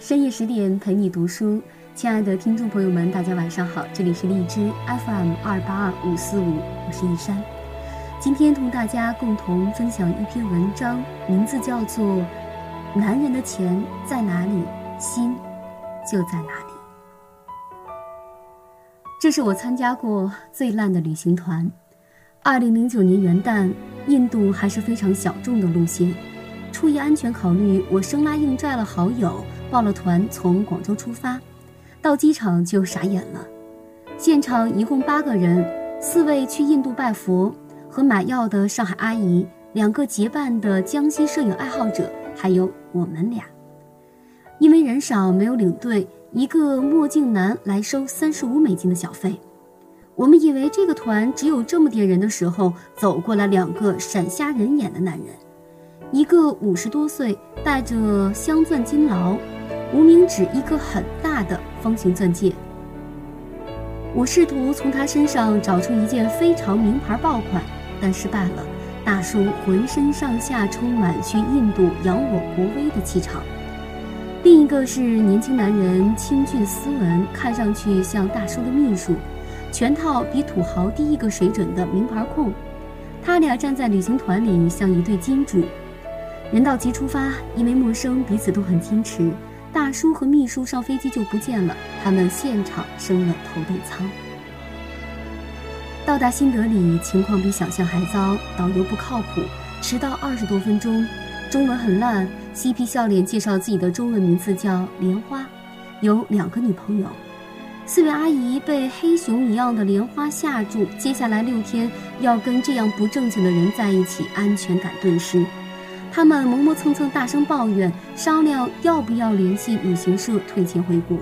深夜十点陪你读书，亲爱的听众朋友们，大家晚上好，这里是荔枝 FM 二八二五四五，我是一山。今天同大家共同分享一篇文章，名字叫做《男人的钱在哪里，心就在哪里》。这是我参加过最烂的旅行团。二零零九年元旦，印度还是非常小众的路线。出于安全考虑，我生拉硬拽了好友，报了团，从广州出发。到机场就傻眼了，现场一共八个人，四位去印度拜佛和买药的上海阿姨，两个结伴的江西摄影爱好者，还有我们俩。因为人少，没有领队，一个墨镜男来收三十五美金的小费。我们以为这个团只有这么点人的时候，走过来两个闪瞎人眼的男人，一个五十多岁，戴着镶钻金劳，无名指一个很大的方形钻戒。我试图从他身上找出一件非常名牌爆款，但失败了。大叔浑身上下充满去印度扬我国威的气场。另一个是年轻男人，清俊斯文，看上去像大叔的秘书。全套比土豪低一个水准的名牌控，他俩站在旅行团里像一对金主。人到即出发，因为陌生，彼此都很矜持。大叔和秘书上飞机就不见了，他们现场升了头等舱。到达新德里，情况比想象还糟，导游不靠谱，迟到二十多分钟，中文很烂，嬉皮笑脸介绍自己的中文名字叫莲花，有两个女朋友。四位阿姨被黑熊一样的莲花吓住，接下来六天要跟这样不正经的人在一起，安全感顿失。他们磨磨蹭蹭，大声抱怨，商量要不要联系旅行社退钱回国。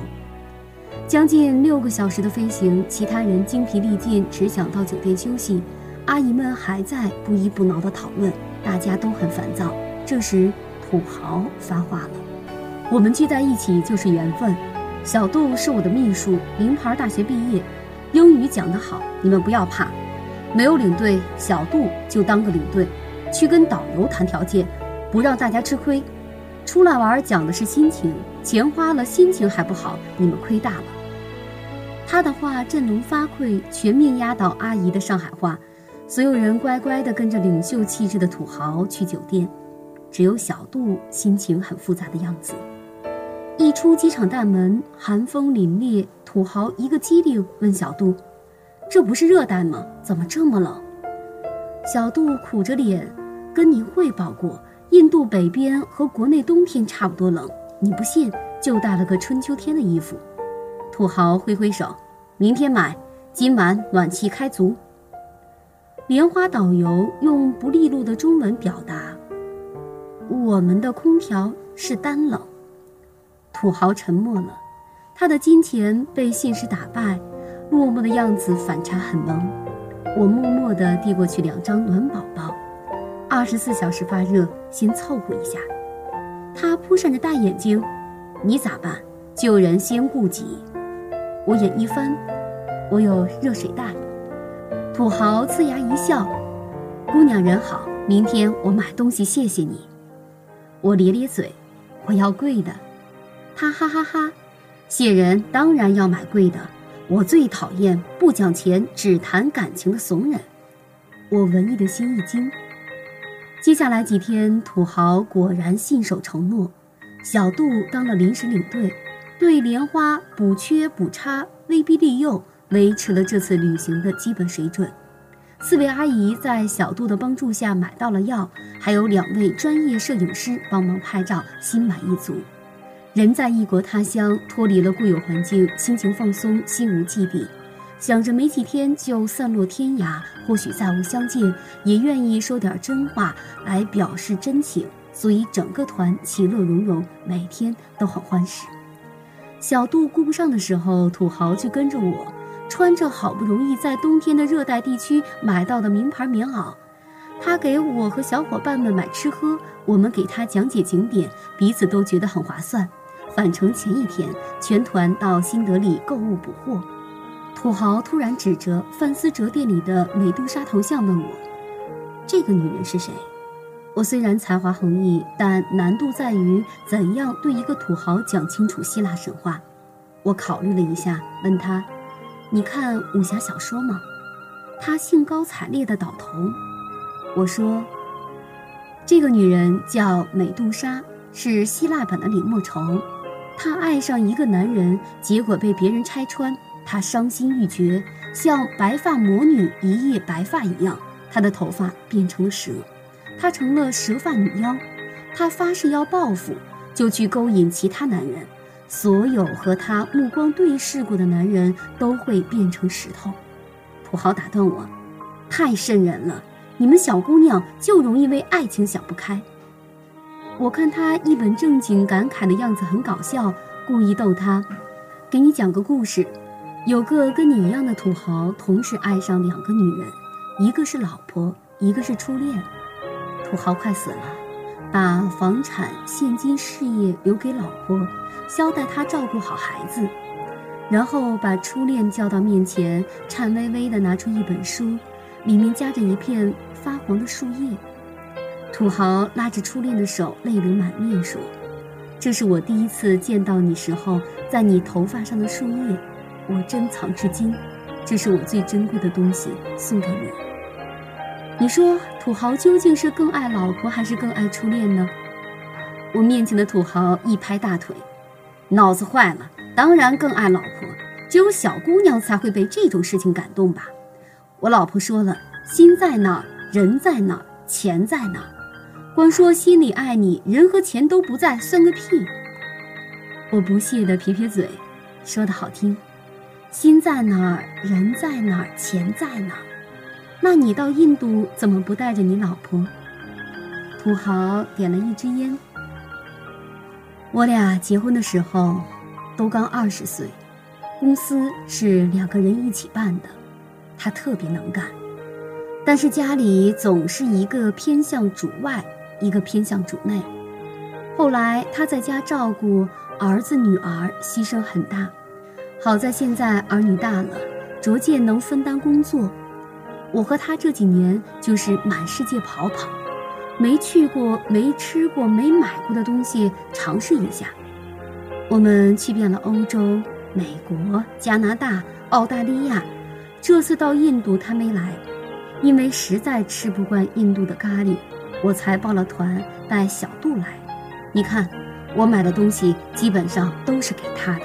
将近六个小时的飞行，其他人精疲力尽，只想到酒店休息。阿姨们还在不依不挠地讨论，大家都很烦躁。这时，土豪发话了：“我们聚在一起就是缘分。”小杜是我的秘书，名牌大学毕业，英语讲得好。你们不要怕，没有领队，小杜就当个领队，去跟导游谈条件，不让大家吃亏。出来玩讲的是心情，钱花了心情还不好，你们亏大了。他的话振聋发聩，全面压倒阿姨的上海话。所有人乖乖地跟着领袖气质的土豪去酒店，只有小杜心情很复杂的样子。一出机场大门，寒风凛冽，土豪一个机灵问小杜：“这不是热带吗？怎么这么冷？”小杜苦着脸跟您汇报过，印度北边和国内冬天差不多冷。你不信，就带了个春秋天的衣服。土豪挥挥手：“明天买，今晚暖气开足。”莲花导游用不利落的中文表达：“我们的空调是单冷。”土豪沉默了，他的金钱被现实打败，落寞的样子反差很萌。我默默地递过去两张暖宝宝，二十四小时发热，先凑合一下。他扑闪着大眼睛，你咋办？救人先顾己。我眼一翻，我有热水袋。土豪呲牙一笑，姑娘人好，明天我买东西谢谢你。我咧咧嘴，我要贵的。他哈哈哈，谢人当然要买贵的。我最讨厌不讲钱只谈感情的怂人。我文艺的心一惊。接下来几天，土豪果然信守承诺，小杜当了临时领队，对莲花补缺补差，威逼利诱，维持了这次旅行的基本水准。四位阿姨在小杜的帮助下买到了药，还有两位专业摄影师帮忙拍照，心满意足。人在异国他乡，脱离了固有环境，心情放松，心无芥蒂，想着没几天就散落天涯，或许再无相见，也愿意说点真话来表示真情。所以整个团其乐融融，每天都很欢实。小杜顾不上的时候，土豪就跟着我，穿着好不容易在冬天的热带地区买到的名牌棉袄，他给我和小伙伴们买吃喝，我们给他讲解景点，彼此都觉得很划算。返程前一天，全团到新德里购物补货。土豪突然指着范思哲店里的美杜莎头像问我：“这个女人是谁？”我虽然才华横溢，但难度在于怎样对一个土豪讲清楚希腊神话。我考虑了一下，问他：“你看武侠小说吗？”他兴高采烈地倒头。我说：“这个女人叫美杜莎，是希腊版的李莫愁。她爱上一个男人，结果被别人拆穿，她伤心欲绝，像白发魔女一夜白发一样，她的头发变成了蛇。”她成了蛇发女妖，她发誓要报复，就去勾引其他男人。所有和她目光对视过的男人都会变成石头。土豪打断我：“太瘆人了！你们小姑娘就容易为爱情想不开。”我看他一本正经感慨的样子很搞笑，故意逗他：“给你讲个故事，有个跟你一样的土豪，同时爱上两个女人，一个是老婆，一个是初恋。”土豪快死了，把房产、现金、事业留给老婆，交代他照顾好孩子，然后把初恋叫到面前，颤巍巍地拿出一本书，里面夹着一片发黄的树叶。土豪拉着初恋的手，泪流满面说：“这是我第一次见到你时候在你头发上的树叶，我珍藏至今，这是我最珍贵的东西，送给你。”你说土豪究竟是更爱老婆还是更爱初恋呢？我面前的土豪一拍大腿，脑子坏了，当然更爱老婆。只有小姑娘才会被这种事情感动吧？我老婆说了，心在哪儿，人在哪儿，钱在哪儿。光说心里爱你，人和钱都不在，算个屁！我不屑地撇撇嘴，说的好听，心在哪儿，人在哪儿，钱在哪儿。那你到印度怎么不带着你老婆？土豪点了一支烟。我俩结婚的时候都刚二十岁，公司是两个人一起办的，他特别能干，但是家里总是一个偏向主外，一个偏向主内。后来他在家照顾儿子女儿，牺牲很大。好在现在儿女大了，逐渐能分担工作。我和他这几年就是满世界跑跑，没去过、没吃过、没买过的东西尝试一下。我们去遍了欧洲、美国、加拿大、澳大利亚，这次到印度他没来，因为实在吃不惯印度的咖喱，我才报了团带小杜来。你看，我买的东西基本上都是给他的。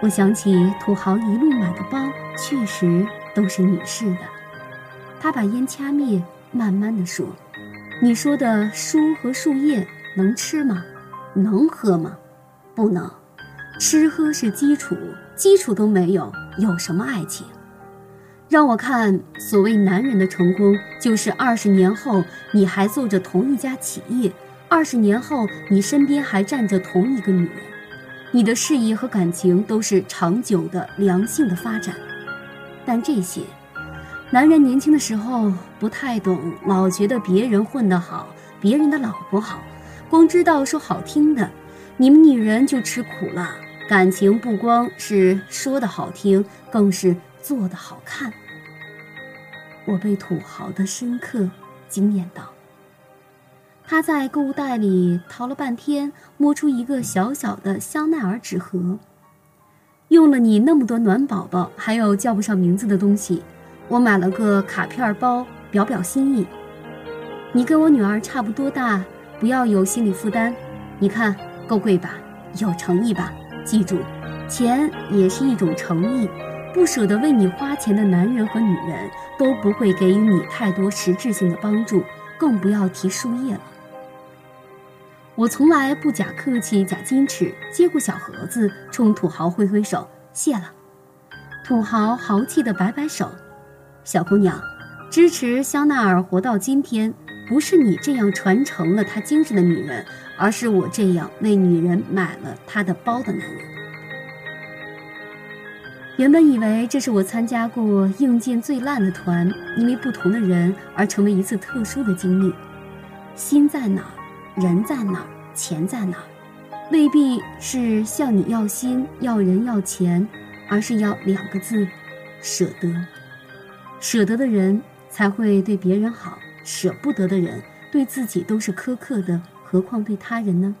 我想起土豪一路买的包，确实。都是女士的。他把烟掐灭，慢慢的说：“你说的书和树叶能吃吗？能喝吗？不能。吃喝是基础，基础都没有，有什么爱情？让我看，所谓男人的成功，就是二十年后你还做着同一家企业，二十年后你身边还站着同一个女人，你的事业和感情都是长久的、良性的发展。”但这些，男人年轻的时候不太懂，老觉得别人混得好，别人的老婆好，光知道说好听的。你们女人就吃苦了，感情不光是说的好听，更是做的好看。我被土豪的深刻惊艳到。他在购物袋里淘了半天，摸出一个小小的香奈儿纸盒。用了你那么多暖宝宝，还有叫不上名字的东西，我买了个卡片包，表表心意。你跟我女儿差不多大，不要有心理负担。你看够贵吧？有诚意吧？记住，钱也是一种诚意。不舍得为你花钱的男人和女人，都不会给予你太多实质性的帮助，更不要提树叶了。我从来不假客气、假矜持，接过小盒子，冲土豪挥挥手，谢了。土豪豪气地摆摆手：“小姑娘，支持香奈儿活到今天，不是你这样传承了她精神的女人，而是我这样为女人买了她的包的男人。”原本以为这是我参加过硬件最烂的团，因为不同的人而成为一次特殊的经历。心在哪儿？人在哪儿，钱在哪儿，未必是向你要心、要人、要钱，而是要两个字：舍得。舍得的人才会对别人好，舍不得的人对自己都是苛刻的，何况对他人呢？